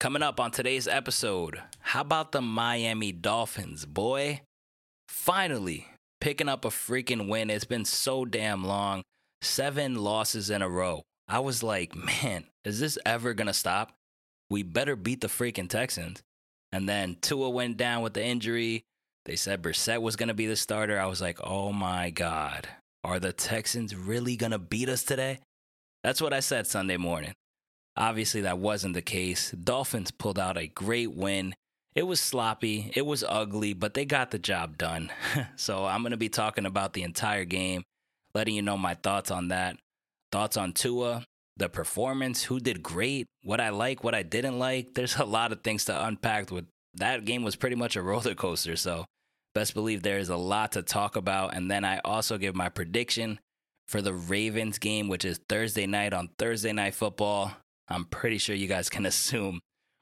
Coming up on today's episode, how about the Miami Dolphins, boy? Finally picking up a freaking win. It's been so damn long. Seven losses in a row. I was like, man, is this ever going to stop? We better beat the freaking Texans. And then Tua went down with the injury. They said Brissett was going to be the starter. I was like, oh my God, are the Texans really going to beat us today? That's what I said Sunday morning. Obviously, that wasn't the case. Dolphins pulled out a great win. It was sloppy, it was ugly, but they got the job done. so I'm going to be talking about the entire game, letting you know my thoughts on that. Thoughts on Tua, the performance, who did great, what I like, what I didn't like. There's a lot of things to unpack with that game was pretty much a roller coaster. So best believe there is a lot to talk about. And then I also give my prediction for the Ravens game, which is Thursday night on Thursday Night Football. I'm pretty sure you guys can assume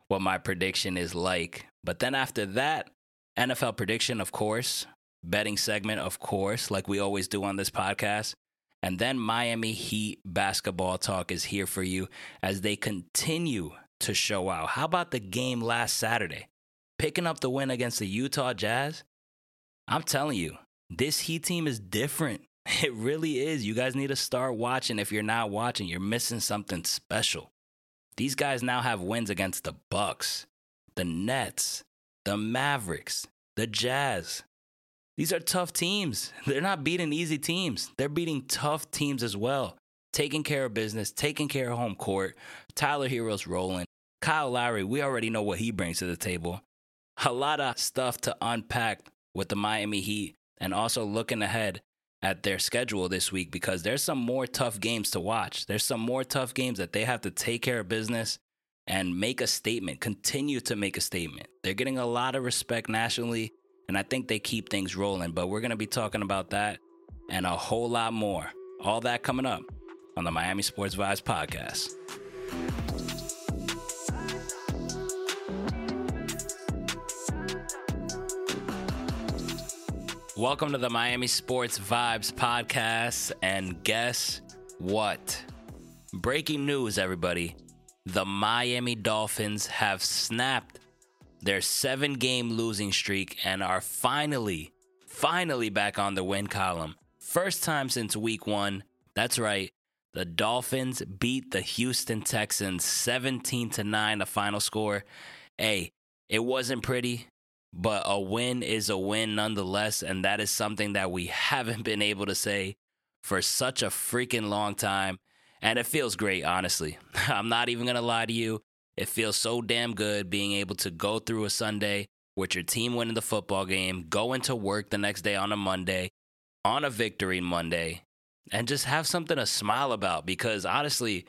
what my prediction is like. But then after that, NFL prediction, of course, betting segment, of course, like we always do on this podcast. And then Miami Heat basketball talk is here for you as they continue to show out. How about the game last Saturday? Picking up the win against the Utah Jazz? I'm telling you, this Heat team is different. It really is. You guys need to start watching. If you're not watching, you're missing something special. These guys now have wins against the Bucks, the Nets, the Mavericks, the Jazz. These are tough teams. They're not beating easy teams. They're beating tough teams as well. Taking care of business, taking care of home court. Tyler Herro's rolling. Kyle Lowry, we already know what he brings to the table. A lot of stuff to unpack with the Miami Heat and also looking ahead at their schedule this week because there's some more tough games to watch. There's some more tough games that they have to take care of business and make a statement, continue to make a statement. They're getting a lot of respect nationally, and I think they keep things rolling. But we're going to be talking about that and a whole lot more. All that coming up on the Miami Sports Vibes podcast. Welcome to the Miami Sports Vibes podcast. And guess what? Breaking news, everybody. The Miami Dolphins have snapped their seven game losing streak and are finally, finally back on the win column. First time since week one. That's right. The Dolphins beat the Houston Texans 17 to 9, the final score. Hey, it wasn't pretty but a win is a win nonetheless. And that is something that we haven't been able to say for such a freaking long time. And it feels great, honestly. I'm not even going to lie to you. It feels so damn good being able to go through a Sunday with your team winning the football game, go into work the next day on a Monday, on a victory Monday, and just have something to smile about because honestly,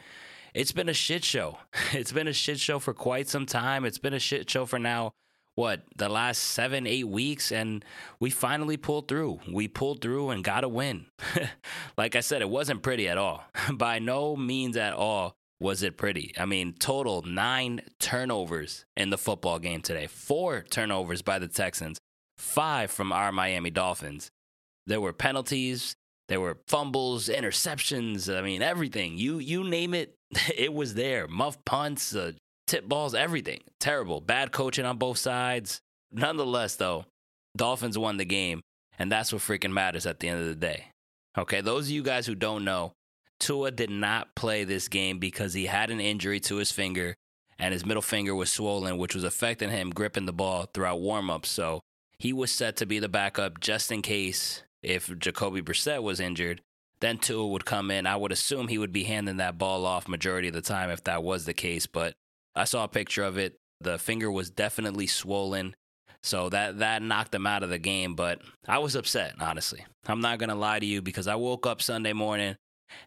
it's been a shit show. It's been a shit show for quite some time. It's been a shit show for now what the last seven eight weeks and we finally pulled through. We pulled through and got a win. Like i said it wasn't pretty at all. By no means at all was it pretty. I mean total nine turnovers in the football game today. Four turnovers by the texans. Five from our miami dolphins. There were penalties. There were fumbles interceptions. I mean everything. You you name it it was there. Muff punts uh, tip balls, everything. Terrible. Bad coaching on both sides. Nonetheless, though, Dolphins won the game, and that's what freaking matters at the end of the day. Okay, those of you guys who don't know, Tua did not play this game because he had an injury to his finger and his middle finger was swollen, which was affecting him gripping the ball throughout warmups. So he was set to be the backup just in case if Jacoby Brissett was injured. Then Tua would come in. I would assume he would be handing that ball off majority of the time if that was the case. But I saw a picture of it. The finger was definitely swollen. So that that knocked him out of the game, but I was upset, honestly. I'm not going to lie to you because I woke up Sunday morning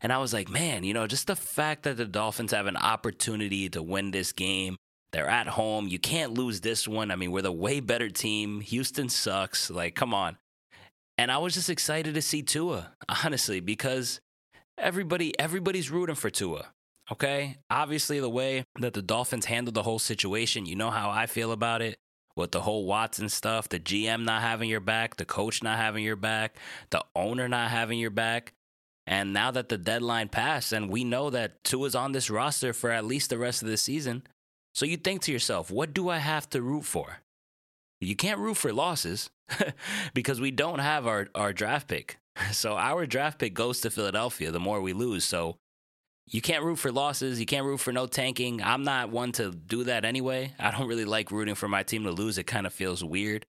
and I was like, man, you know, just the fact that the Dolphins have an opportunity to win this game. They're at home. You can't lose this one. I mean, we're the way better team. Houston sucks. Like, come on. And I was just excited to see Tua, honestly, because everybody everybody's rooting for Tua. Okay. Obviously, the way that the Dolphins handled the whole situation, you know how I feel about it with the whole Watson stuff, the GM not having your back, the coach not having your back, the owner not having your back. And now that the deadline passed and we know that Tua is on this roster for at least the rest of the season, So you think to yourself, what do I have to root for? You can't root for losses because we don't have our, our draft pick. So our draft pick goes to Philadelphia the more we lose. So you can't root for losses. You can't root for no tanking. I'm not one to do that anyway. I don't really like rooting for my team to lose. It kind of feels weird.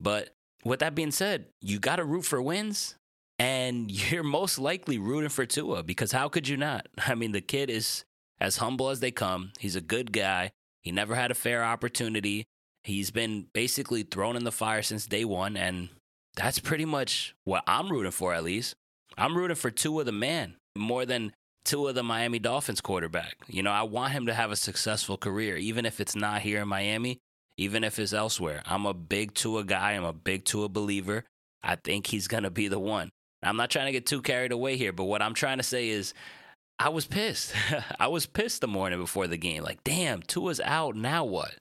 But with that being said, you got to root for wins. And you're most likely rooting for Tua because how could you not? I mean, the kid is as humble as they come. He's a good guy. He never had a fair opportunity. He's been basically thrown in the fire since day one. And that's pretty much what I'm rooting for, at least. I'm rooting for Tua the man more than Tua the Miami Dolphins quarterback. You know, I want him to have a successful career, even if it's not here in Miami, even if it's elsewhere. I'm a big Tua guy. I'm a big Tua believer. I think he's going to be the one. I'm not trying to get too carried away here, but what I'm trying to say is I was pissed. I was pissed the morning before the game. Like, damn, Tua's out. Now what?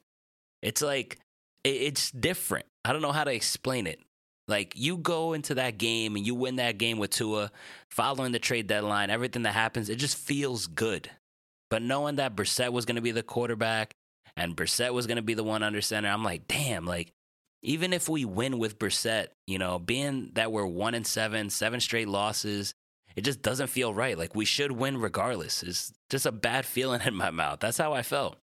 It's like, it's different. I don't know how to explain it. Like you go into that game and you win that game with Tua, following the trade deadline, everything that happens, it just feels good. But knowing that Brissett was going to be the quarterback and Brissett was going to be the one under center, I'm like, damn, like even if we win with Brissett, you know, being that we're one and seven, seven straight losses, it just doesn't feel right. Like we should win regardless. It's just a bad feeling in my mouth. That's how I felt.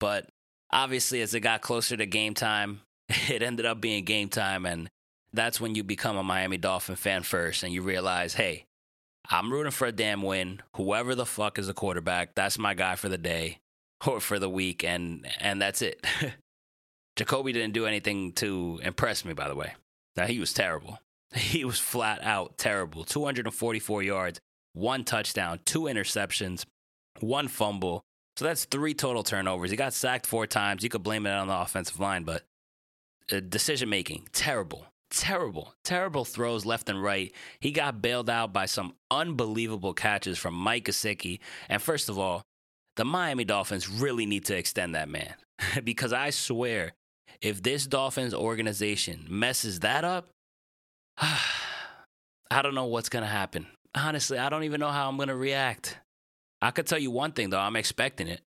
But obviously, as it got closer to game time, it ended up being game time and that's when you become a Miami Dolphin fan first and you realize, hey, I'm rooting for a damn win. Whoever the fuck is the quarterback, that's my guy for the day or for the week, and and that's it. Jacoby didn't do anything to impress me, by the way. Now he was terrible. He was flat out terrible. 244 yards, one touchdown, two interceptions, one fumble. So that's three total turnovers. He got sacked four times. You could blame it on the offensive line, but uh, decision making terrible terrible, terrible throws left and right. He got bailed out by some unbelievable catches from Mike Gesicki. And first of all, the Miami Dolphins really need to extend that man because I swear, if this Dolphins organization messes that up, I don't know what's going to happen. Honestly, I don't even know how I'm going to react. I could tell you one thing though, I'm expecting it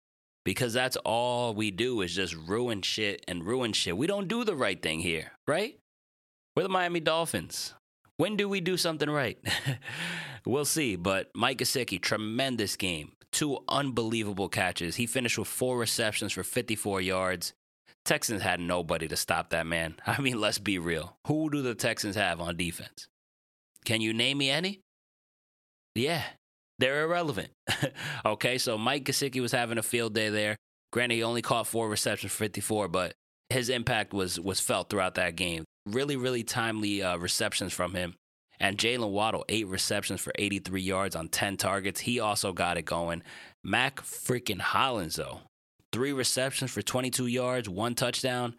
because that's all we do is just ruin shit and ruin shit. We don't do the right thing here, right? We're the Miami Dolphins. When do we do something right? we'll see. But Mike Gesicki, tremendous game. Two unbelievable catches. He finished with four receptions for 54 yards. Texans had nobody to stop that man. I mean, let's be real. Who do the Texans have on defense? Can you name me any? Yeah, they're irrelevant. okay, so Mike Gesicki was having a field day there. Granted, he only caught four receptions for 54, but his impact was was felt throughout that game really, really timely uh, receptions from him. And Jaylen Waddle, eight receptions for 83 yards on 10 targets. He also got it going. Mac freaking Hollins, though, three receptions for 22 yards, one touchdown.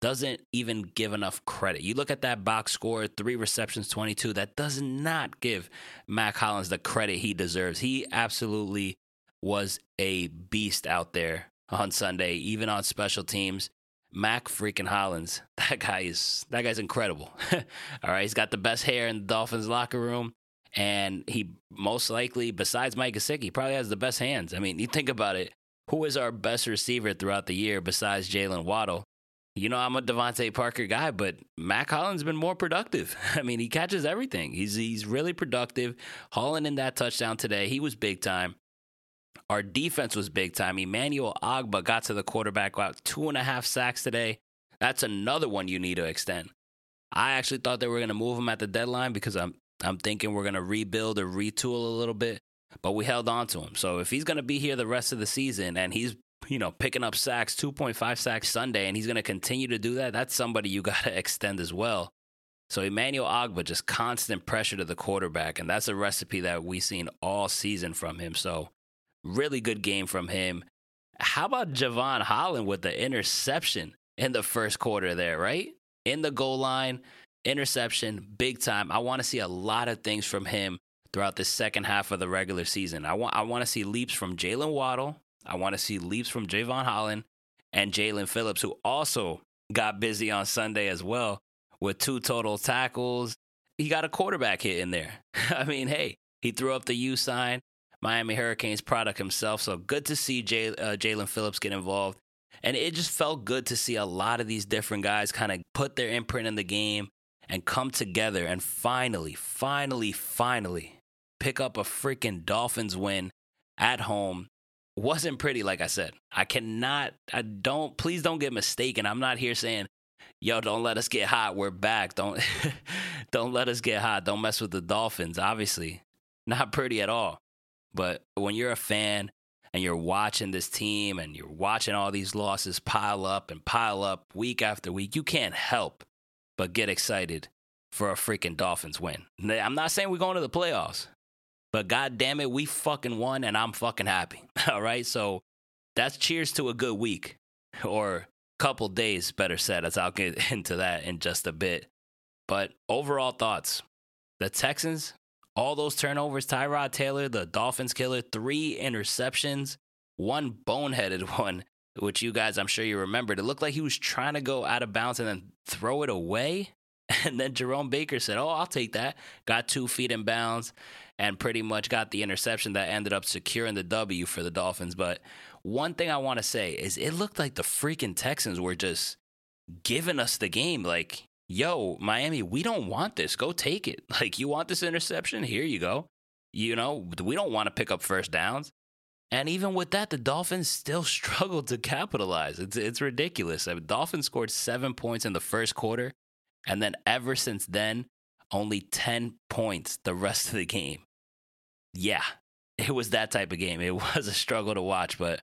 Doesn't even give enough credit. You look at that box score, three receptions, 22. That does not give Mac Hollins the credit he deserves. He absolutely was a beast out there on Sunday, even on special teams. Mac freaking Hollins. That guy is that guy's incredible. All right, he's got the best hair in the Dolphins locker room, and he most likely, besides Mike Gesicki, probably has the best hands. I mean, you think about it. Who is our best receiver throughout the year besides Jaylen Waddle? You know, I'm a DeVante Parker guy, but Mac Hollins been more productive. I mean, he catches everything. He's he's really productive. Hauling in that touchdown today, he was big time. Our defense was big time. Emmanuel Ogbah got to the quarterback, about two and a half sacks today. That's another one you need to extend. I actually thought they were going to move him at the deadline because I'm I'm thinking we're going to rebuild or retool a little bit, but we held on to him. So if he's going to be here the rest of the season and he's you know picking up sacks, 2.5 sacks Sunday, and he's going to continue to do that, that's somebody you got to extend as well. So Emmanuel Ogbah just constant pressure to the quarterback, and that's a recipe that we've seen all season from him. So Really good game from him. How about Jevon Holland with the interception in the first quarter there, right? In the goal line, interception, big time. I want to see a lot of things from him throughout the second half of the regular season. I want I want to see leaps from Jaylen Waddle. I want to see leaps from Jevon Holland and Jaelan Phillips, who also got busy on Sunday as well with two total tackles. He got a quarterback hit in there. I mean, hey, he threw up the U sign. Miami Hurricanes product himself. So good to see Jay, uh, Jaelan Phillips get involved. And it just felt good to see a lot of these different guys kind of put their imprint in the game and come together and finally, finally, finally pick up a freaking Dolphins win at home. Wasn't pretty, like I said. I cannot, I don't, please don't get mistaken. I'm not here saying, yo, don't let us get hot. We're back. Don't, don't let us get hot. Don't mess with the Dolphins. Obviously, not pretty at all. But when you're a fan and you're watching this team and you're watching all these losses pile up and pile up week after week, you can't help but get excited for a freaking Dolphins win. I'm not saying we're going to the playoffs, but god damn it, we fucking won and I'm fucking happy. All right. So that's cheers to a good week or couple days, better said, as I'll get into that in just a bit. But overall thoughts the Texans, all those turnovers, Tyrod Taylor, the Dolphins killer, three interceptions, one boneheaded one, which you guys, I'm sure you remembered. It looked like he was trying to go out of bounds and then throw it away. And then Jerome Baker said, Oh, I'll take that. Got two feet in bounds and pretty much got the interception that ended up securing the W for the Dolphins. But one thing I want to say is it looked like the freaking Texans were just giving us the game. Like, yo, Miami, we don't want this. Go take it. Like, you want this interception? Here you go. You know, we don't want to pick up first downs. And even with that, the Dolphins still struggled to capitalize. It's it's ridiculous. I mean, Dolphins scored seven points in the first quarter, and then ever since then, only ten points the rest of the game. Yeah, it was that type of game. It was a struggle to watch, but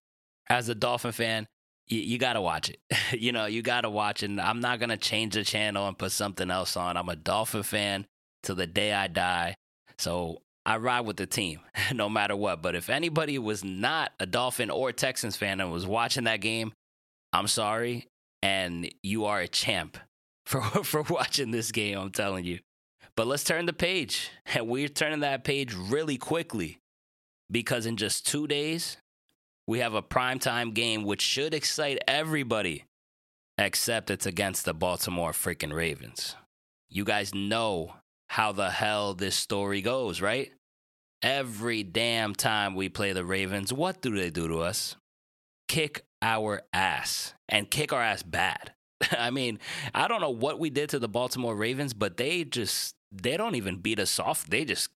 as a Dolphin fan, you, you got to watch it. you know, you got to watch it. And I'm not going to change the channel and put something else on. I'm a Dolphin fan till the day I die. So I ride with the team no matter what. But if anybody was not a Dolphin or Texans fan and was watching that game, I'm sorry. And you are a champ for, for watching this game, I'm telling you. But let's turn the page. And we're turning that page really quickly because in just two days, we have a primetime game which should excite everybody, except it's against the Baltimore freaking Ravens. You guys know how the hell this story goes, right? Every damn time we play the Ravens, what do they do to us? Kick our ass and kick our ass bad. I mean, I don't know what we did to the Baltimore Ravens, but they just, they don't even beat us off. They just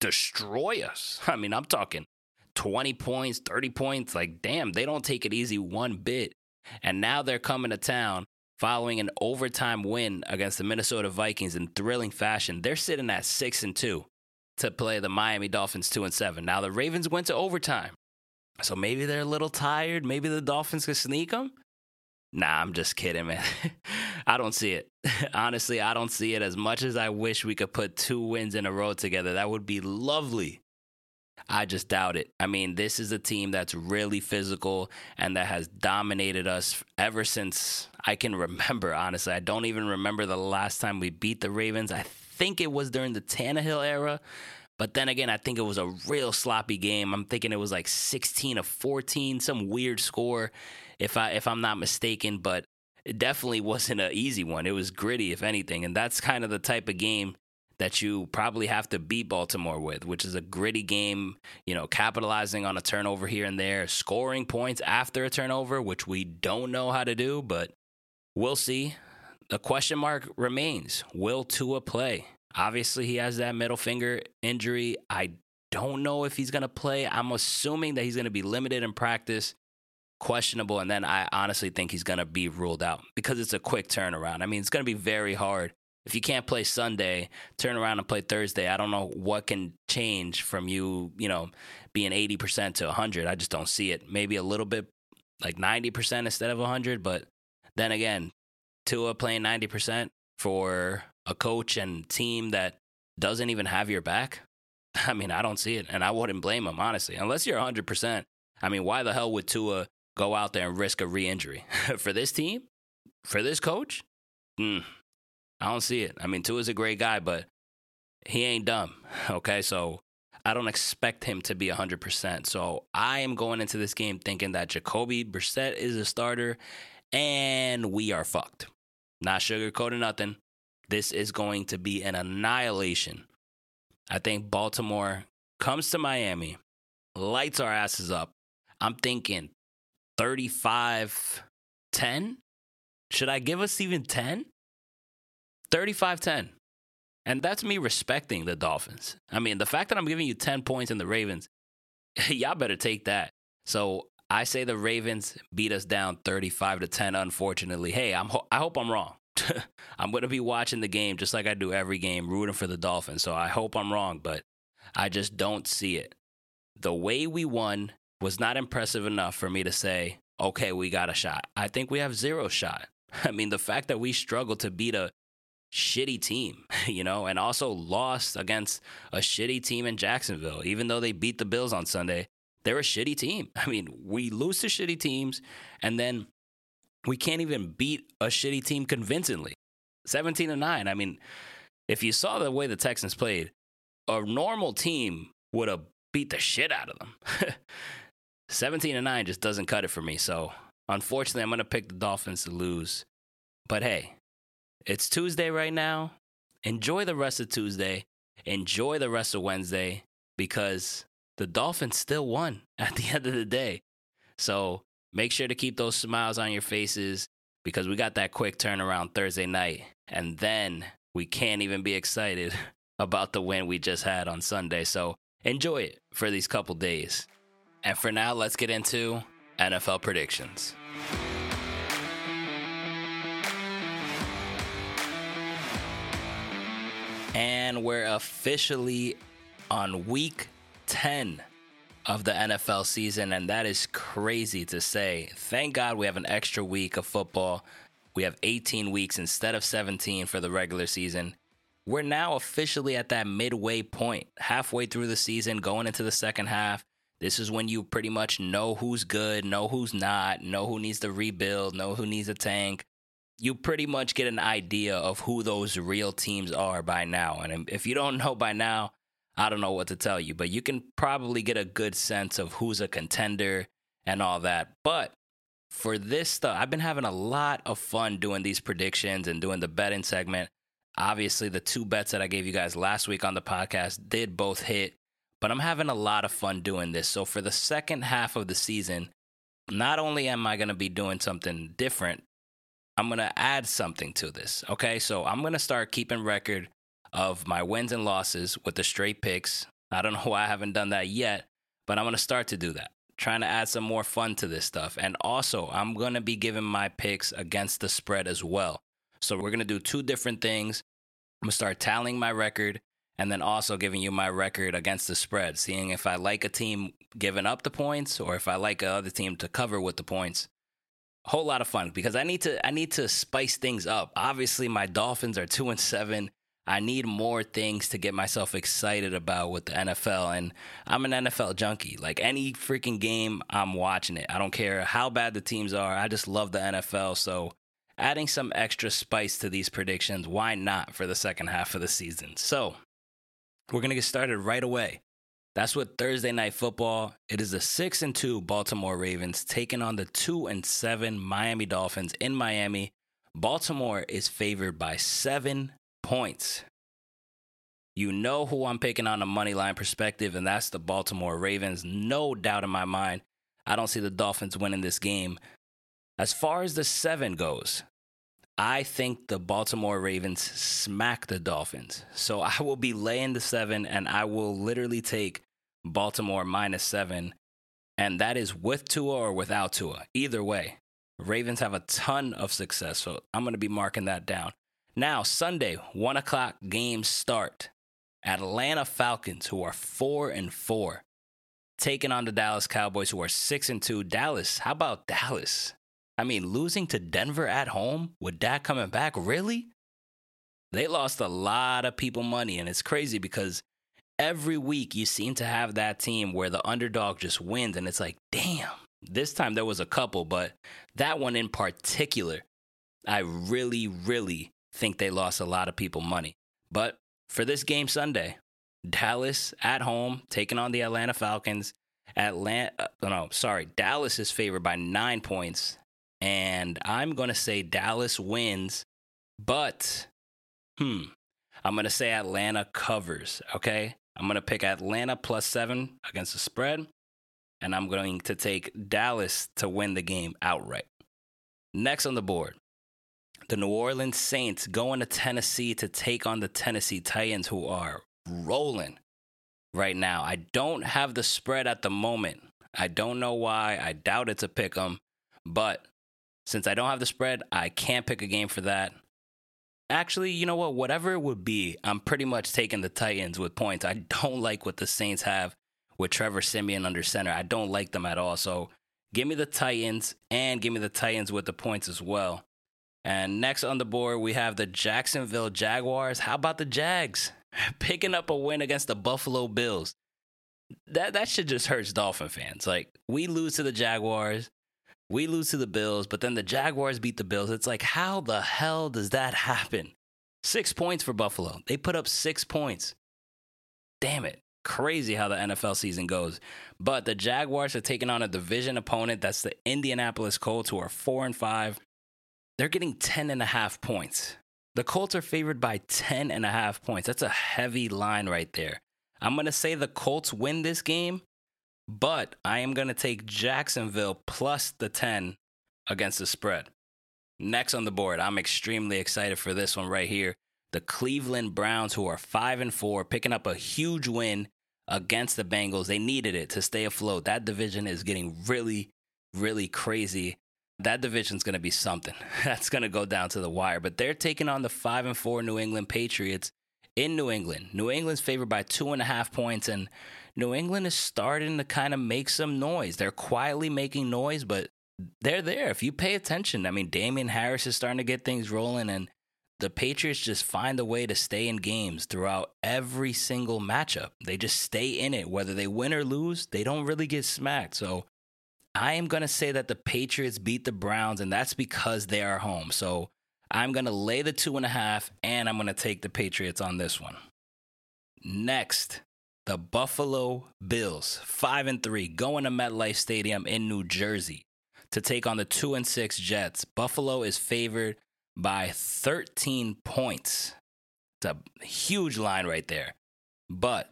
destroy us. I mean, I'm talking 20 points, 30 points. Like, damn, they don't take it easy one bit. And now they're coming to town following an overtime win against the Minnesota Vikings in thrilling fashion. They're sitting at 6 and 2 to play the Miami Dolphins 2 and 7. Now the Ravens went to overtime. So maybe they're a little tired, maybe the Dolphins could sneak them. Nah, I'm just kidding, man. I don't see it. Honestly, I don't see it as much as I wish we could put two wins in a row together. That would be lovely. I just doubt it. I mean, this is a team that's really physical and that has dominated us ever since I can remember, honestly. I don't even remember the last time we beat the Ravens. I think it was during the Tannehill era. But then again, I think it was a real sloppy game. I'm thinking it was like 16 of 14, some weird score, if I if I'm not mistaken. But it definitely wasn't an easy one. It was gritty, if anything, and that's kind of the type of game that you probably have to beat Baltimore with, which is a gritty game, you know, capitalizing on a turnover here and there, scoring points after a turnover, which we don't know how to do, but we'll see. The question mark remains Will Tua play? Obviously, he has that middle finger injury. I don't know if he's going to play. I'm assuming that he's going to be limited in practice, questionable, and then I honestly think he's going to be ruled out because it's a quick turnaround. I mean, it's going to be very hard if you can't play Sunday, turn around and play Thursday. I don't know what can change from you, you know, being 80% to 100. I just don't see it. Maybe a little bit like 90% instead of 100, but then again, Tua playing 90% for a coach and team that doesn't even have your back. I mean, I don't see it, and I wouldn't blame him honestly, unless you're 100%. I mean, why the hell would Tua go out there and risk a re-injury for this team, for this coach? Mm, I don't see it. I mean, Tua's a great guy, but he ain't dumb. Okay, so I don't expect him to be 100%. So I am going into this game thinking that Jacoby Brissett is a starter and we are fucked. Not sugarcoating nothing. This is going to be an annihilation. I think Baltimore comes to Miami, lights our asses up. I'm thinking 35 10? Should I give us even 10? 35 10. And that's me respecting the Dolphins. I mean, the fact that I'm giving you 10 points in the Ravens, y'all better take that. So I say the Ravens beat us down 35 to 10, unfortunately. Hey, I'm ho- I hope I'm wrong. I'm going to be watching the game just like I do every game, rooting for the Dolphins. So I hope I'm wrong, but I just don't see it. The way we won was not impressive enough for me to say, okay, we got a shot. I think we have zero shot. I mean, the fact that we struggled to beat a shitty team, you know, and also lost against a shitty team in Jacksonville, even though they beat the Bills on Sunday, they're a shitty team. I mean, we lose to shitty teams, and then we can't even beat a shitty team convincingly. 17 to 9. I mean, if you saw the way the Texans played, a normal team would have beat the shit out of them. 17 to 9 just doesn't cut it for me. So, unfortunately, I'm going to pick the Dolphins to lose. But hey, it's Tuesday right now. Enjoy the rest of Tuesday. Enjoy the rest of Wednesday because the Dolphins still won at the end of the day. So make sure to keep those smiles on your faces because we got that quick turnaround Thursday night. And then we can't even be excited about the win we just had on Sunday. So enjoy it for these couple days. And for now, let's get into NFL predictions. And we're officially on week 10 of the NFL season, and that is crazy to say. Thank God we have an extra week of football. We have 18 weeks instead of 17 for the regular season. We're now officially at that midway point, halfway through the season, going into the second half. This is when you pretty much know who's good, know who's not, know who needs to rebuild, know who needs a tank you pretty much get an idea of who those real teams are by now. And if you don't know by now, I don't know what to tell you, but you can probably get a good sense of who's a contender and all that. But for this stuff, I've been having a lot of fun doing these predictions and doing the betting segment. Obviously, the two bets that I gave you guys last week on the podcast did both hit, but I'm having a lot of fun doing this. So for the second half of the season, not only am I going to be doing something different, I'm going to add something to this. Okay. So I'm going to start keeping record of my wins and losses with the straight picks. I don't know why I haven't done that yet, but I'm going to start to do that. Trying to add some more fun to this stuff. And also, I'm going to be giving my picks against the spread as well. So we're going to do two different things. I'm going to start tallying my record and then also giving you my record against the spread, seeing if I like a team giving up the points or if I like another team to cover with the points whole lot of fun because I need to I need to spice things up. Obviously, my Dolphins are two and seven. I need more things to get myself excited about with the NFL, and I'm an NFL junkie. Like any freaking game, I'm watching it. I don't care how bad the teams are. I just love the NFL. So, adding some extra spice to these predictions, why not for the second half of the season? So, we're gonna get started right away. That's what Thursday night football. It is the six and two Baltimore Ravens taking on the two and seven Miami Dolphins in Miami. Baltimore is favored by seven points. You know who I'm picking on a money line perspective, and that's the Baltimore Ravens. No doubt in my mind. I don't see the Dolphins winning this game. As far as the seven goes, I think the Baltimore Ravens smack the Dolphins. So I will be laying the seven and I will literally take Baltimore minus seven. And that is with Tua or without Tua. Either way, Ravens have a ton of success. So I'm going to be marking that down. Now, Sunday, one o'clock game start. Atlanta Falcons, who are four and four, taking on the Dallas Cowboys, who are six and two. Dallas, how about Dallas? I mean, losing to Denver at home with Dak coming back, really? They lost a lot of people money, and it's crazy because every week you seem to have that team where the underdog just wins, and it's like, damn. This time there was a couple, but that one in particular, I really, really think they lost a lot of people money. But for this game Sunday, Dallas at home taking on the Atlanta Falcons. Atlanta, uh, no, sorry, Dallas is favored by nine points and I'm to say Dallas wins, but hmm, I'm going to say Atlanta covers, okay? I'm going to pick Atlanta plus seven against the spread, and I'm going to take Dallas to win the game outright. Next on the board, the New Orleans Saints going to Tennessee to take on the Tennessee Titans, who are rolling right now. I don't have the spread at the moment. I don't know why. I doubt it's a pick 'em, but since I don't have the spread, I can't pick a game for that. Actually, you know what? Whatever it would be, I'm pretty much taking the Titans with points. I don't like what the Saints have with Trevor Siemian under center. I don't like them at all. So give me the Titans and give me the Titans with the points as well. And next on the board, we have the Jacksonville Jaguars. How about the Jags? Picking up a win against the Buffalo Bills. That that shit just hurts Dolphin fans. Like we lose to the Jaguars, we lose to the Bills, but then the Jaguars beat the Bills. It's like how the hell does that happen? 6 points for Buffalo. They put up 6 points. Damn it. Crazy how the NFL season goes. But the Jaguars are taking on a division opponent that's the Indianapolis Colts who are 4 and 5 they're getting 10 and a half points. The Colts are favored by 10 and a half points. That's a heavy line right there. I'm going to say the Colts win this game, but I am going to take Jacksonville plus the 10 against the spread. Next on the board, I'm extremely excited for this one right here. The Cleveland Browns, who are 5 and 4, picking up a huge win against the Bengals. They needed it to stay afloat. That division is getting really, really crazy that division's going to be something. That's going to go down to the wire. But they're taking on the five and four New England Patriots in New England. New England's favored by two and a half points, and New England is starting to kind of make some noise. They're quietly making noise, but they're there. If you pay attention, I mean, Damien Harris is starting to get things rolling, and the Patriots just find a way to stay in games throughout every single matchup. They just stay in it. Whether they win or lose, they don't really get smacked. So I am going to say that the Patriots beat the Browns, and that's because they are home. So I'm going to lay the two and a half, and I'm going to take the Patriots on this one. Next, the Buffalo Bills, five and three, going to MetLife Stadium in New Jersey to take on the two and six Jets. Buffalo is favored by 13 points. It's a huge line right there. But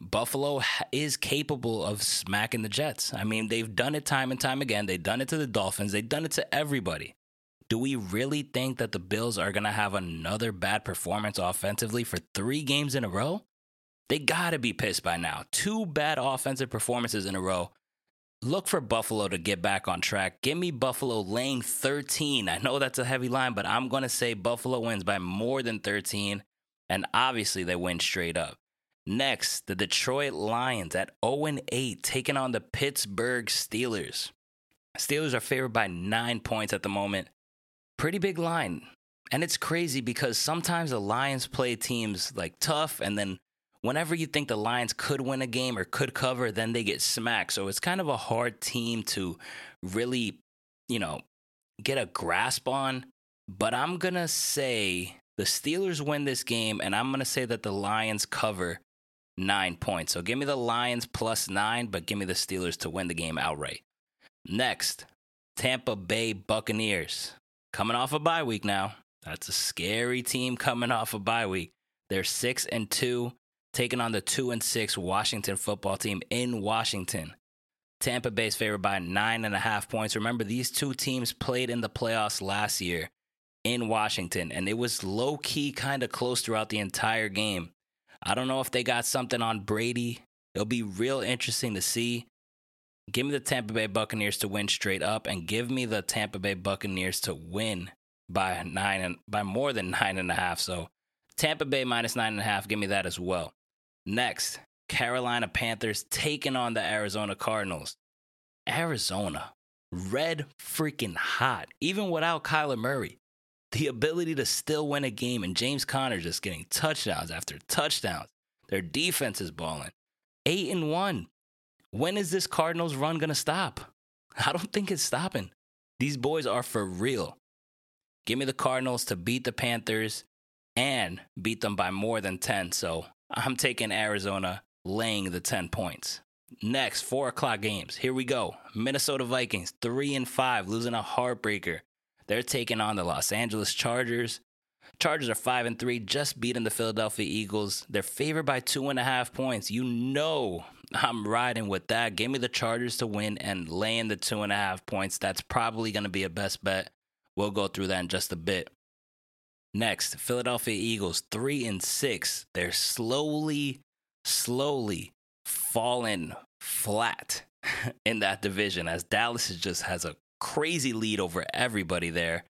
Buffalo is capable of smacking the Jets. I mean, they've done it time and time again. They've done it to the Dolphins, they've done it to everybody. Do we really think that the Bills are going to have another bad performance offensively for three games in a row? They got to be pissed by now. Two bad offensive performances in a row. Look for Buffalo to get back on track. Give me Buffalo laying 13. I know that's a heavy line, but I'm going to say Buffalo wins by more than 13. And obviously, they win straight up. Next, the Detroit Lions at 0 8 taking on the Pittsburgh Steelers. Steelers are favored by nine points at the moment. Pretty big line. And it's crazy because sometimes the Lions play teams like tough, and then whenever you think the Lions could win a game or could cover, then they get smacked. So it's kind of a hard team to really, you know, get a grasp on. But I'm going to say the Steelers win this game, and I'm going to say that the Lions cover nine points. So give me the Lions plus nine, but give me the Steelers to win the game outright. Next, Tampa Bay Buccaneers. Coming off a bye week now. That's a scary team coming off a bye week. They're six and two, taking on the two and six Washington football team in Washington. Tampa Bay's favored by nine and a half points. Remember, these two teams played in the playoffs last year in Washington, and it was low key kind of close throughout the entire game. I don't know if they got something on Brady. It'll be real interesting to see. Give me the Tampa Bay Buccaneers to win straight up, and give me the Tampa Bay Buccaneers to win by nine and by more than nine and a half. So Tampa Bay minus nine and a half. Give me that as well. Next, Carolina Panthers taking on the Arizona Cardinals. Arizona, red freaking hot, even without Kyler Murray the ability to still win a game and James Conner just getting touchdowns after touchdowns. Their defense is balling. 8 and 1. When is this Cardinals run going to stop? I don't think it's stopping. These boys are for real. Give me the Cardinals to beat the Panthers and beat them by more than 10. So I'm taking Arizona laying the 10 points. Next, four o'clock games. Here we go. Minnesota Vikings, three and five, losing a heartbreaker they're taking on the Los Angeles Chargers. Chargers are five and three, just beating the Philadelphia Eagles. They're favored by two and a half points. You know I'm riding with that. Give me the Chargers to win and laying the two and a half points. That's probably going to be a best bet. We'll go through that in just a bit. Next, Philadelphia Eagles, three and six. They're slowly, slowly falling flat in that division as Dallas just has a crazy lead over everybody there.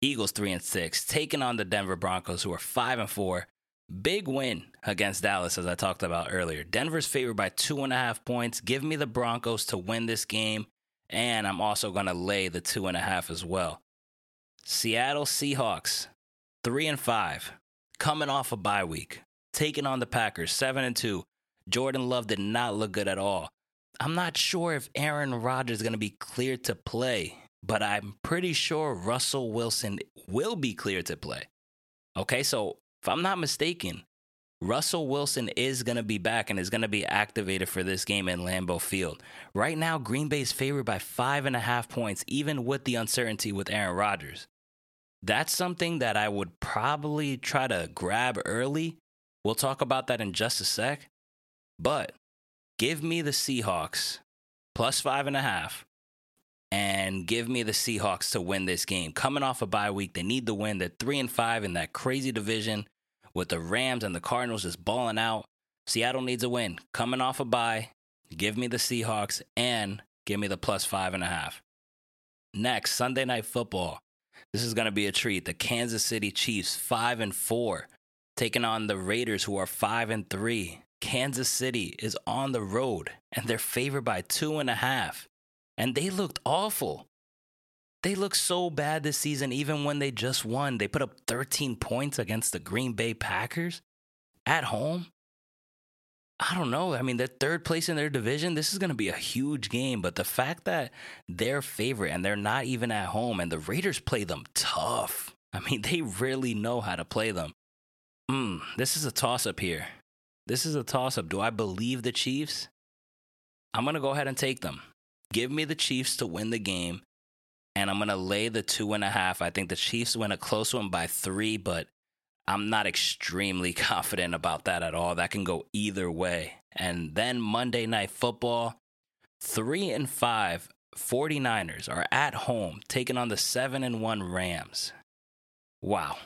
Eagles three and six, taking on the Denver Broncos, who are five and four. Big win against Dallas, as I talked about earlier. Denver's favored by two and a half points. Give me the Broncos to win this game, and I'm also going to lay the two and a half as well. Seattle Seahawks, three and five, coming off a bye week, taking on the Packers, seven and two. Jordan Love did not look good at all. I'm not sure if Aaron Rodgers is going to be cleared to play, but I'm pretty sure Russell Wilson will be cleared to play. Okay, so if I'm not mistaken, Russell Wilson is going to be back and is going to be activated for this game in Lambeau Field. Right now, Green Bay is favored by five and a half points, even with the uncertainty with Aaron Rodgers. That's something that I would probably try to grab early. We'll talk about that in just a sec. But give me the Seahawks plus five and a half and give me the Seahawks to win this game. Coming off a bye week, they need the win. They're three and five in that crazy division with the Rams and the Cardinals just balling out. Seattle needs a win. Coming off a bye, give me the Seahawks and give me the plus five and a half. Next, Sunday night football. This is going to be a treat. The Kansas City Chiefs, five and four, taking on the Raiders, who are five and three. Kansas City is on the road and they're favored by two and a half. And they looked awful. They looked so bad this season, even when they just won. They put up 13 points against the Green Bay Packers at home. I don't know. I mean, they're third place in their division. This is going to be a huge game. But the fact that they're favorite and they're not even at home and the Raiders play them tough. I mean, they really know how to play them. Hmm, this is a toss up here. This is a toss up. Do I believe the Chiefs? I'm going to go ahead and take them. Give me the Chiefs to win the game, and I'm going to lay the two and a half. I think the Chiefs win a close one by three, but I'm not extremely confident about that at all. That can go either way. And then Monday Night Football, three and five 49ers are at home taking on the seven and one Rams. Wow.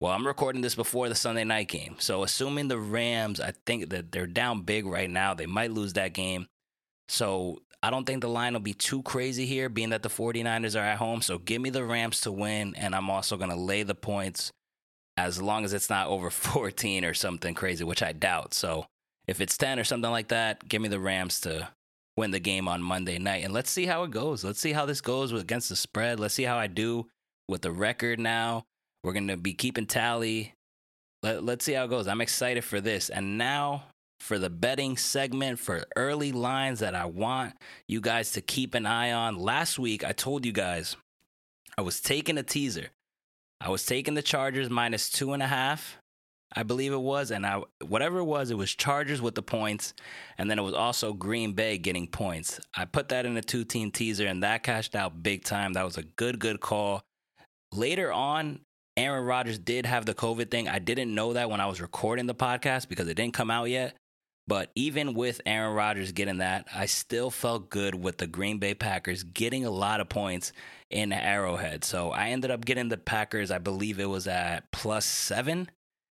Well, I'm recording this before the Sunday night game. So, assuming the Rams, I think that they're down big right now, they might lose that game. So, I don't think the line will be too crazy here, being that the 49ers are at home. So, give me the Rams to win, and I'm also going to lay the points as long as it's not over 14 or something crazy, which I doubt. So, if it's 10 or something like that, give me the Rams to win the game on Monday night. And let's see how it goes. Let's see how this goes against the spread. Let's see how I do with the record now. We're going to be keeping tally. Let, let's see how it goes. I'm excited for this. And now for the betting segment for early lines that I want you guys to keep an eye on. Last week, I told you guys I was taking a teaser. I was taking the Chargers minus two and a half, I believe it was, and I whatever it was, it was Chargers with the points, and then it was also Green Bay getting points. I put that in a two-team teaser, and that cashed out big time. That was a good, good call. Later on, Aaron Rodgers did have the COVID thing. I didn't know that when I was recording the podcast because it didn't come out yet. But even with Aaron Rodgers getting that, I still felt good with the Green Bay Packers getting a lot of points in Arrowhead. So I ended up getting the Packers, I believe it was at plus seven.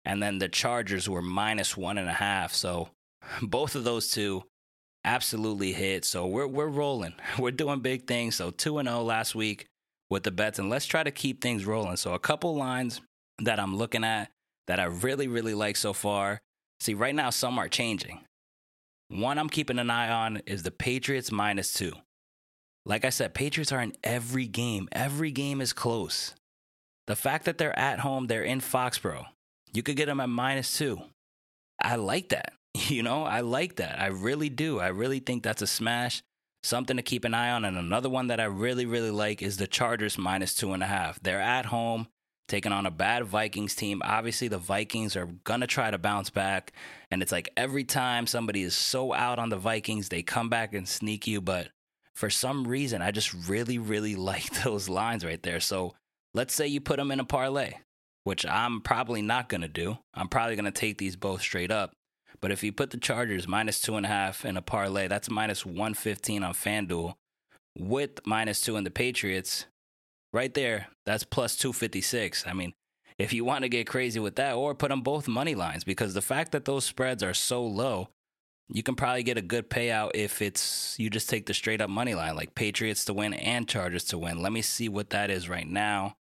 And then the Chargers were minus one and a half. So both of those two absolutely hit. So we're we're rolling. We're doing big things. So 2 and 0 last week with the bets, and let's try to keep things rolling. So, a couple lines that I'm looking at that I really, really like so far. See, right now, some are changing. One I'm keeping an eye on is the Patriots minus two. Like I said, Patriots are in every game, every game is close. The fact that they're at home, they're in Foxborough, you could get them at minus two. I like that. You know, I like that. I really do. I really think that's a smash something to keep an eye on. And another one that I really, really like is the Chargers minus two and a half. They're at home taking on a bad Vikings team. Obviously, the Vikings are going to try to bounce back. And it's like every time somebody is so out on the Vikings, they come back and sneak you. But for some reason, I just really, really like those lines right there. So let's say you put them in a parlay, which I'm probably not going to do. I'm probably going to take these both straight up. But if you put the Chargers minus two and a half in a parlay, that's minus 115 on FanDuel with minus two in the Patriots. Right there, that's plus 256. I mean, if you want to get crazy with that, or put them both money lines, because the fact that those spreads are so low, you can probably get a good payout if it's you just take the straight up money line, like Patriots to win and Chargers to win. Let me see what that is right now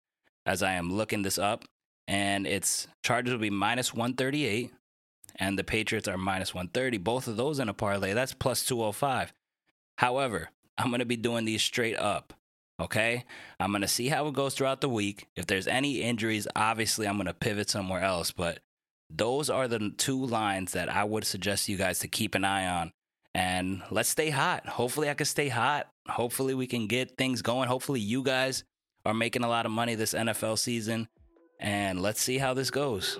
as I am looking this up. And it's Chargers will be minus 138 and the Patriots are minus 130. Both of those in a parlay, that's plus 205. However, I'm going to be doing these straight up. Okay. I'm going to see how it goes throughout the week. If there's any injuries, obviously I'm going to pivot somewhere else. But those are the two lines that I would suggest you guys to keep an eye on. And let's stay hot. Hopefully, I can stay hot. Hopefully, we can get things going. Hopefully, you guys are making a lot of money this NFL season. And let's see how this goes.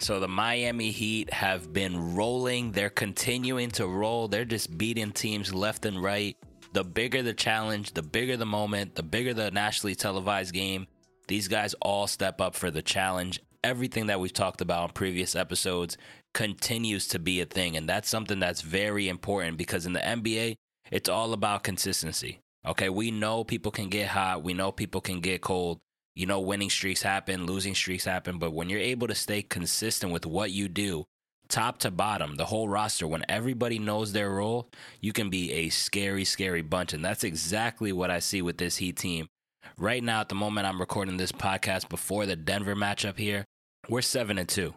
So the Miami Heat have been rolling. They're continuing to roll. They're just beating teams left and right. The bigger the challenge, the bigger the moment, the bigger the nationally televised game. These guys all step up for the challenge. Everything that we've talked about in previous episodes continues to be a thing. And that's something that's very important because in the NBA, it's all about consistency. Okay. We know people can get hot, we know people can get cold you know, winning streaks happen, losing streaks happen, but when you're able to stay consistent with what you do, top to bottom, the whole roster, when everybody knows their role, you can be a scary, scary bunch. And that's exactly what I see with this Heat team. Right now, at the moment I'm recording this podcast before the Denver matchup here, we're seven and two.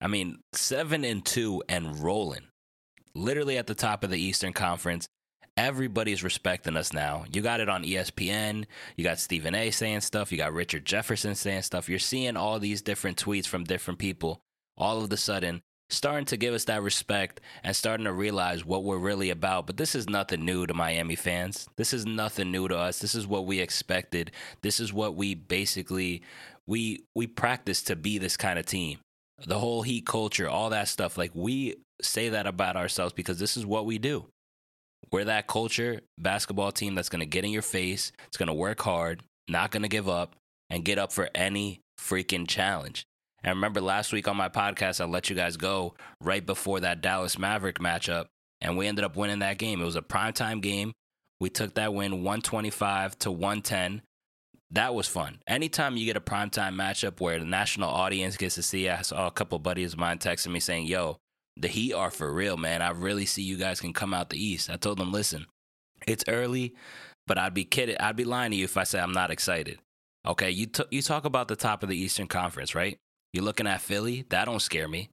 I mean, seven and two and rolling. Literally at the top of the Eastern Conference everybody's respecting us now. You got it on ESPN. You got Stephen A saying stuff. You got Richard Jefferson saying stuff. You're seeing all these different tweets from different people all of a sudden starting to give us that respect and starting to realize what we're really about. But this is nothing new to Miami fans. This is nothing new to us. This is what we expected. This is what we basically we we practice to be this kind of team. The whole heat culture, all that stuff. Like we say that about ourselves because this is what we do. We're that culture basketball team that's going to get in your face. It's going to work hard, not going to give up, and get up for any freaking challenge. And remember last week on my podcast, I let you guys go right before that Dallas Maverick matchup, and we ended up winning that game. It was a primetime game. We took that win 125 to 110. That was fun. Anytime you get a primetime matchup where the national audience gets to see, I saw a couple buddies of mine texting me saying, Yo, the Heat are for real, man. I really see you guys can come out the East. I told them, listen, it's early, but I'd be kidding. I'd be lying to you if I say I'm not excited. Okay, you t- you talk about the top of the Eastern Conference, right? You're looking at Philly. That don't scare me.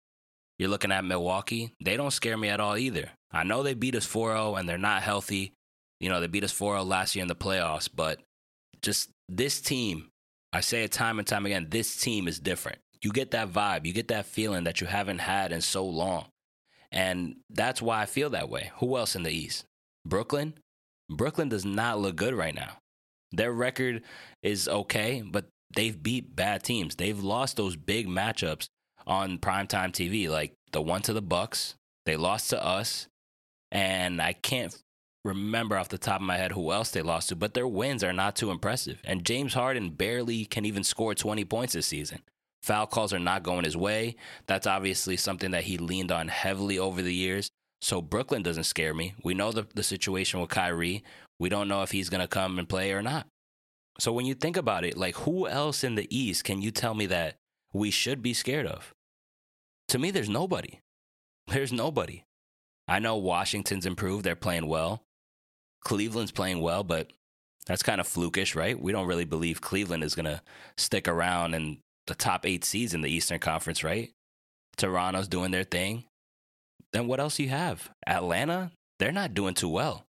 You're looking at Milwaukee. They don't scare me at all either. I know they beat us 4-0 and they're not healthy. You know, they beat us 4-0 last year in the playoffs, but just this team, I say it time and time again, this team is different you get that vibe, you get that feeling that you haven't had in so long. And that's why I feel that way. Who else in the East? Brooklyn? Brooklyn does not look good right now. Their record is okay, but they've beat bad teams. They've lost those big matchups on primetime TV, like the one to the Bucks. They lost to us, and I can't remember off the top of my head who else they lost to, but their wins are not too impressive. And James Harden barely can even score 20 points this season. Foul calls are not going his way. That's obviously something that he leaned on heavily over the years. So Brooklyn doesn't scare me. We know the, the situation with Kyrie. We don't know if he's going to come and play or not. So when you think about it, like who else in the East can you tell me that we should be scared of? To me, there's nobody. There's nobody. I know Washington's improved. They're playing well. Cleveland's playing well, but that's kind of flukish, right? We don't really believe Cleveland is going to stick around and the top eight seeds in the Eastern Conference, right? Toronto's doing their thing. Then what else you have? Atlanta, they're not doing too well.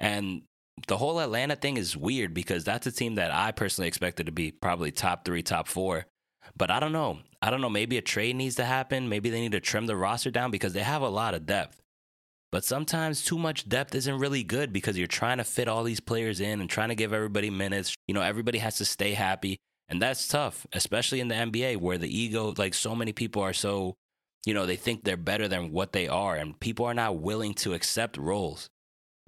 And the whole Atlanta thing is weird because that's a team that I personally expected to be probably top three, top four. But I don't know. I don't know. Maybe a trade needs to happen. Maybe they need to trim the roster down because they have a lot of depth. But sometimes too much depth isn't really good because you're trying to fit all these players in and trying to give everybody minutes. You know, everybody has to stay happy. And that's tough, especially in the NBA where the ego, like so many people are so, you know, they think they're better than what they are. And people are not willing to accept roles.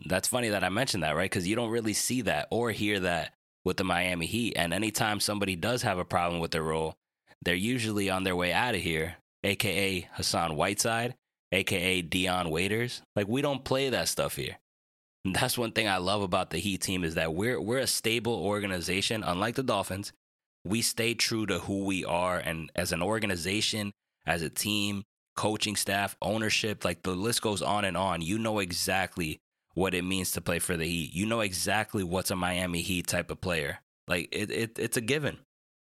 That's funny that I mentioned that, right? Because you don't really see that or hear that with the Miami Heat. And anytime somebody does have a problem with their role, they're usually on their way out of here, aka Hassan Whiteside, aka Dion Waiters. Like we don't play that stuff here. And that's one thing I love about the Heat team is that we're we're a stable organization. Unlike the Dolphins, we stay true to who we are, and as an organization, as a team, coaching staff, ownership, like the list goes on and on. You know exactly what it means to play for the Heat. You know exactly what's a Miami Heat type of player. Like it, it it's a given.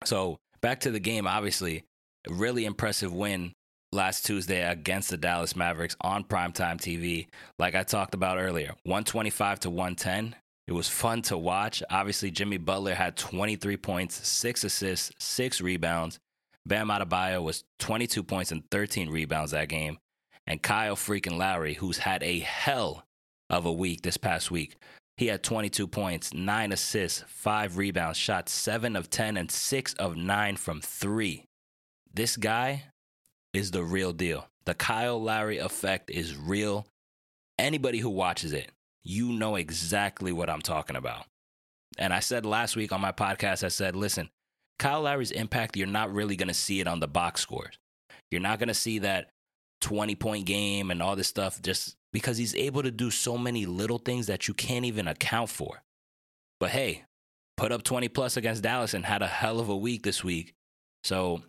So back to the game, obviously, really impressive win last Tuesday against the Dallas Mavericks on primetime TV. Like I talked about earlier, 125 to 110. It was fun to watch. Obviously, Jimmy Butler had 23 points, six assists, six rebounds. Bam Adebayo was 22 points and 13 rebounds that game. And Kyle freaking Lowry, who's had a hell of a week this past week, he had 22 points, nine assists, five rebounds, shot seven of 10, and six of nine from three. This guy is the real deal. The Kyle Lowry effect is real. Anybody who watches it, you know exactly what I'm talking about. And I said last week on my podcast, I said, listen, Kyle Lowry's impact, you're not really going to see it on the box scores. You're not going to see that 20 point game and all this stuff just because he's able to do so many little things that you can't even account for. But hey, put up 20 plus against Dallas and had a hell of a week this week. So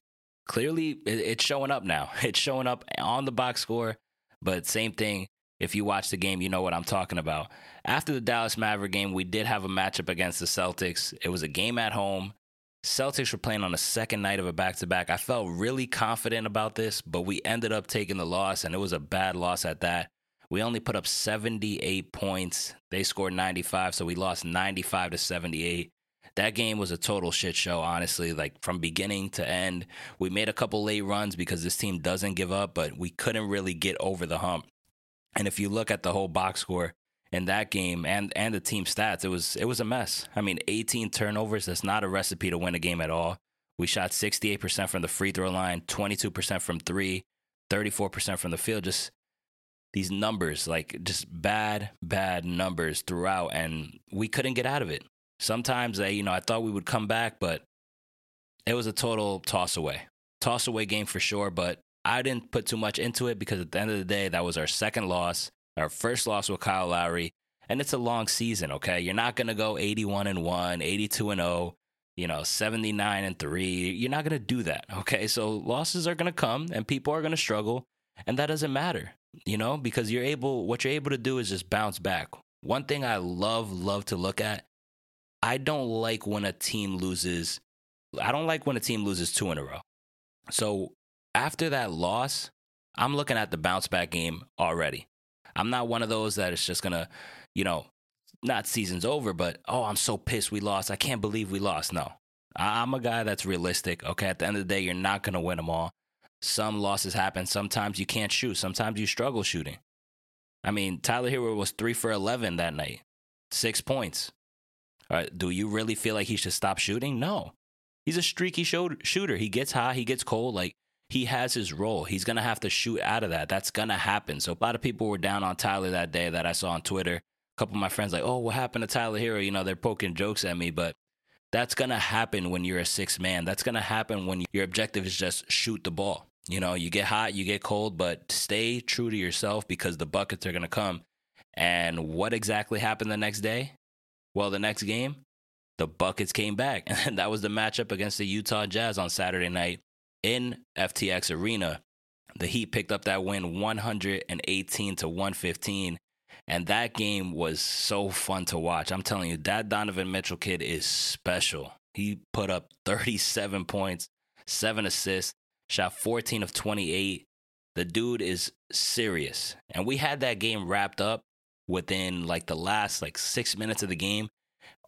clearly it's showing up now. It's showing up on the box score. But same thing, if you watch the game, you know what I'm talking about. After the Dallas Maverick game, we did have a matchup against the Celtics. It was a game at home. Celtics were playing on the second night of a back to back. I felt really confident about this, but we ended up taking the loss, and it was a bad loss at that. We only put up 78 points. They scored 95, so we lost 95 to 78. That game was a total shit show, honestly. Like from beginning to end, we made a couple late runs because this team doesn't give up, but we couldn't really get over the hump. And if you look at the whole box score in that game and and the team stats, it was it was a mess. I mean, 18 turnovers. That's not a recipe to win a game at all. We shot 68% from the free throw line, 22% from three, 34% from the field. Just these numbers, like just bad, bad numbers throughout, and we couldn't get out of it. Sometimes, I, you know, I thought we would come back, but it was a total toss away, toss away game for sure. But I didn't put too much into it because at the end of the day, that was our second loss, our first loss with Kyle Lowry, and it's a long season. Okay, you're not gonna go 81 and one, 82 and 0 you know, 79 and 3. You're not to do that. Okay. So losses are to come and people are to struggle. And that doesn't matter you know, because you're able, what you're able to do is just bounce back. One thing I love, love to look at, I don't like when a team loses, I don't like when a team loses two in a row. So after that loss, I'm looking at the bounce back game already. I'm not one of those that is just gonna, you know, not season's over, but oh, I'm so pissed we lost. I can't believe we lost. No, I'm a guy that's realistic. Okay, at the end of the day, you're not gonna win them all. Some losses happen. Sometimes you can't shoot. Sometimes you struggle shooting. I mean, Tyler Herro was three for 11 that night, six points. Right, do you really feel like he should stop shooting? No. He's a streaky shooter. He gets high, he gets cold. Like, he has his role. He's going to have to shoot out of that. That's going to happen. So, a lot of people were down on Tyler that day that I saw on Twitter. A couple of my friends, like, oh, what happened to Tyler Herro? You know, they're poking jokes at me, but that's going to happen when you're a six man. That's going to happen when your objective is just shoot the ball. You know, you get hot, you get cold, but stay true to yourself because the buckets are going to come. And what exactly happened the next day? Well, the next game, the buckets came back. And that was the matchup against the Utah Jazz on Saturday night in FTX Arena. The Heat picked up that win 118 to 115. And that game was so fun to watch. I'm telling you, that Donovan Mitchell kid is special. He put up 37 points, seven assists, shot 14 of 28. The dude is serious. And we had that game wrapped up within like the last like six minutes of the game.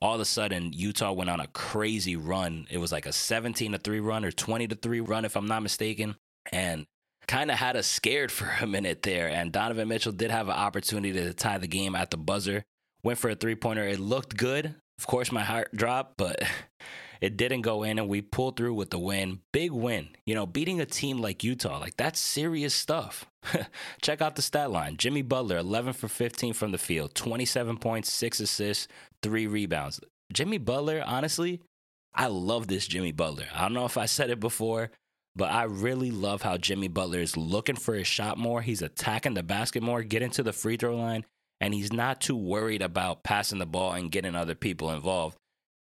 All of a sudden, Utah went on a crazy run. It was like a 17 to 3 run or 20 to 3 run, if I'm not mistaken. And kind of had us scared for a minute there. And Donovan Mitchell did have an opportunity to tie the game at the buzzer. Went for a three pointer. It looked good. Of course, my heart dropped, but It didn't go in, and we pulled through with the win. Big win. You know, beating a team like Utah, like that's serious stuff. Check out the stat line Jimmy Butler, 11 for 15 from the field, 27 points, six assists, three rebounds. Jimmy Butler, honestly, I love this Jimmy Butler. I don't know if I said it before, but I really love how Jimmy Butler is looking for his shot more. He's attacking the basket more, getting to the free throw line, and he's not too worried about passing the ball and getting other people involved.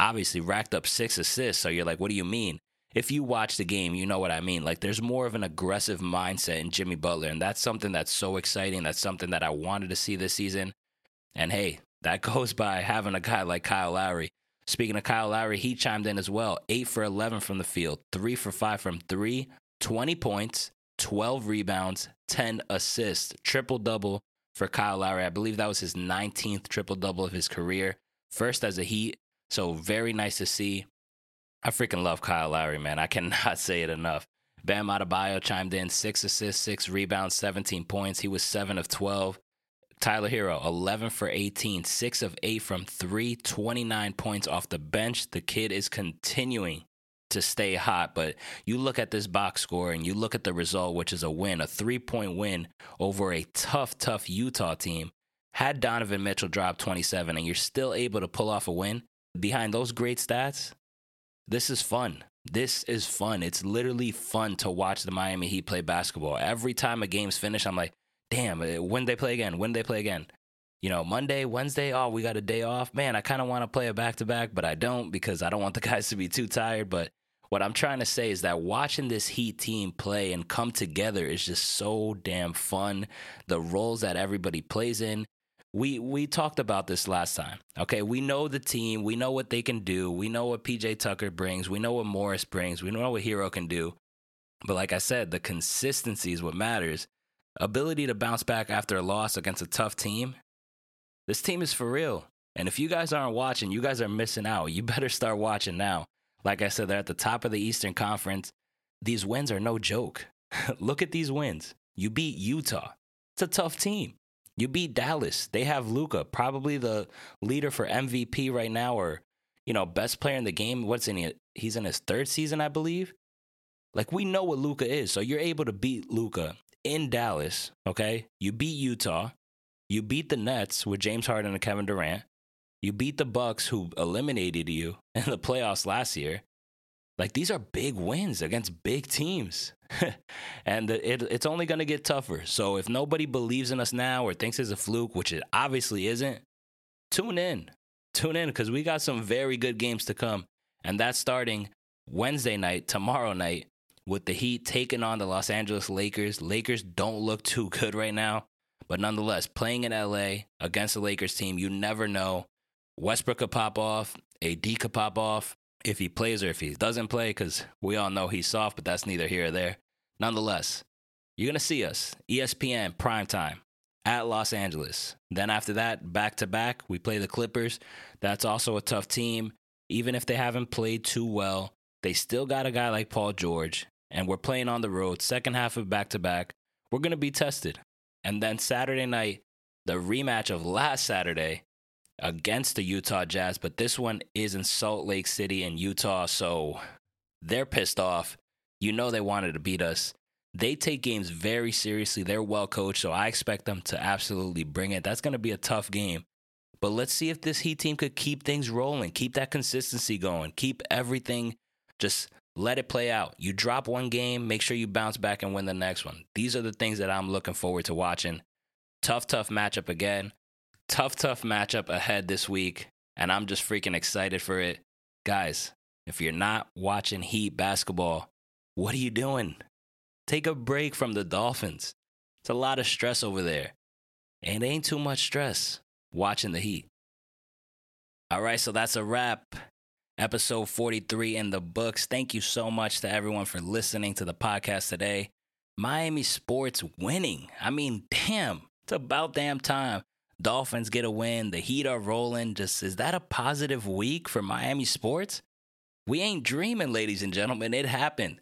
Obviously, racked up six assists. So you're like, what do you mean? If you watch the game, you know what I mean. Like, there's more of an aggressive mindset in Jimmy Butler, and that's something that's so exciting. That's something that I wanted to see this season. And hey, that goes by having a guy like Kyle Lowry. Speaking of Kyle Lowry, he chimed in as well. 8 for 11 from the field, 3 for 5 from 3, 20 points, 12 rebounds, 10 assists, triple double for Kyle Lowry. I believe that was his 19th triple double of his career. First as a Heat. So very nice to see. I freaking love Kyle Lowry, man. I cannot say it enough. Bam Adebayo chimed in six assists, six rebounds, 17 points. He was seven of 12. Tyler Herro, 11 for 18, 6 of 8 from 3, 29 points off the bench. The kid is continuing to stay hot, but you look at this box score and you look at the result, which is a win, a three point win over a tough, tough Utah team. Had Donovan Mitchell drop 27 and you're still able to pull off a win behind those great stats, this is fun. This is fun. It's literally fun to watch the Miami Heat play basketball. Every time a game's finished, I'm like, damn, uh, when they play again, when they play again. You know, Monday, Wednesday, oh, we got a day off. Man, I kind of want to play a back to back, but I don't because I don't want the guys to be too tired. But what I'm trying to say is that watching this Heat team play and come together is just so damn fun. The roles that everybody plays in. We we talked about this last time. Okay, we know the team, we know what they can do, we know what PJ Tucker brings, we know what Morris brings, we know what Herro can do. But like I said, the consistency is what matters ability to bounce back after a loss against a tough team, this team is for real. And if you guys aren't watching, you guys are missing out. You better start watching now. Like I said, they're at the top of the Eastern Conference. These wins are no joke. Look at these wins. You beat Utah. It's a tough team. You beat Dallas. They have Luka, probably the leader for MVP right now, or you know, best player in the game. What's in it? He's in his third season, I believe. Like we know what Luka is, so you're able to beat Luka in Dallas, okay? You beat Utah. You beat the Nets with James Harden and Kevin Durant. You beat the Bucks who eliminated you in the playoffs last year. Like these are big wins against big teams. and it, it's only going to get tougher. So if nobody believes in us now or thinks it's a fluke, which it obviously isn't, tune in. Tune in because we got some very good games to come. And that's starting Wednesday night, tomorrow night, with the Heat taking on the Los Angeles Lakers. Lakers don't look too good right now, but nonetheless, playing in LA against the Lakers team, you never know. Westbrook could pop off, AD could pop off if he plays or if he doesn't play, because we all know he's soft, but that's neither here or there. Nonetheless, you're going to see us, ESPN primetime at Los Angeles. Then after that, back to back, we play the Clippers. That's also a tough team. Even if they haven't played too well, they still got a guy like Paul George and we're playing on the road, second half of back to back, we're going to be tested. And then Saturday night, the rematch of last Saturday against the Utah Jazz, but this one is in Salt Lake City in Utah. So they're pissed off. You know they wanted to beat us. They take games very seriously. They're well coached, so I expect them to absolutely bring it. That's going to be a tough game. But let's see if this Heat team could keep things rolling, keep that consistency going, keep everything just let it play out. You drop one game, make sure you bounce back and win the next one. These are the things that I'm looking forward to watching. Tough, tough matchup again. Tough, tough matchup ahead this week. And I'm just freaking excited for it. Guys, if you're not watching Heat basketball, what are you doing? Take a break from the Dolphins. It's a lot of stress over there. And ain't too much stress watching the Heat. All right, so that's a wrap episode 43 in the books. Thank you so much to everyone for listening to the podcast today. Miami sports winning. I mean, damn, it's about damn time. Dolphins get a win. The Heat are rolling. Just is that a positive week for Miami sports? We ain't dreaming, ladies and gentlemen. It happened.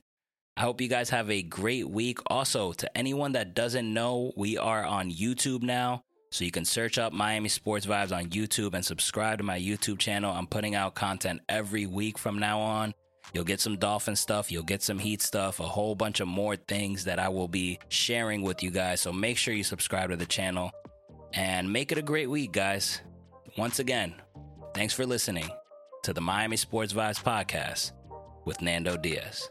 I hope you guys have a great week. Also, to anyone that doesn't know, we are on YouTube now. So you can search up Miami Sports Vibes on YouTube and subscribe to my YouTube channel. I'm putting out content every week from now on. You'll get some Dolphin stuff, you'll get some Heat stuff, a whole bunch of more things that I will be sharing with you guys. So make sure you subscribe to the channel and make it a great week, guys. Once again, thanks for listening to the Miami Sports Vibes podcast with Nando Diaz.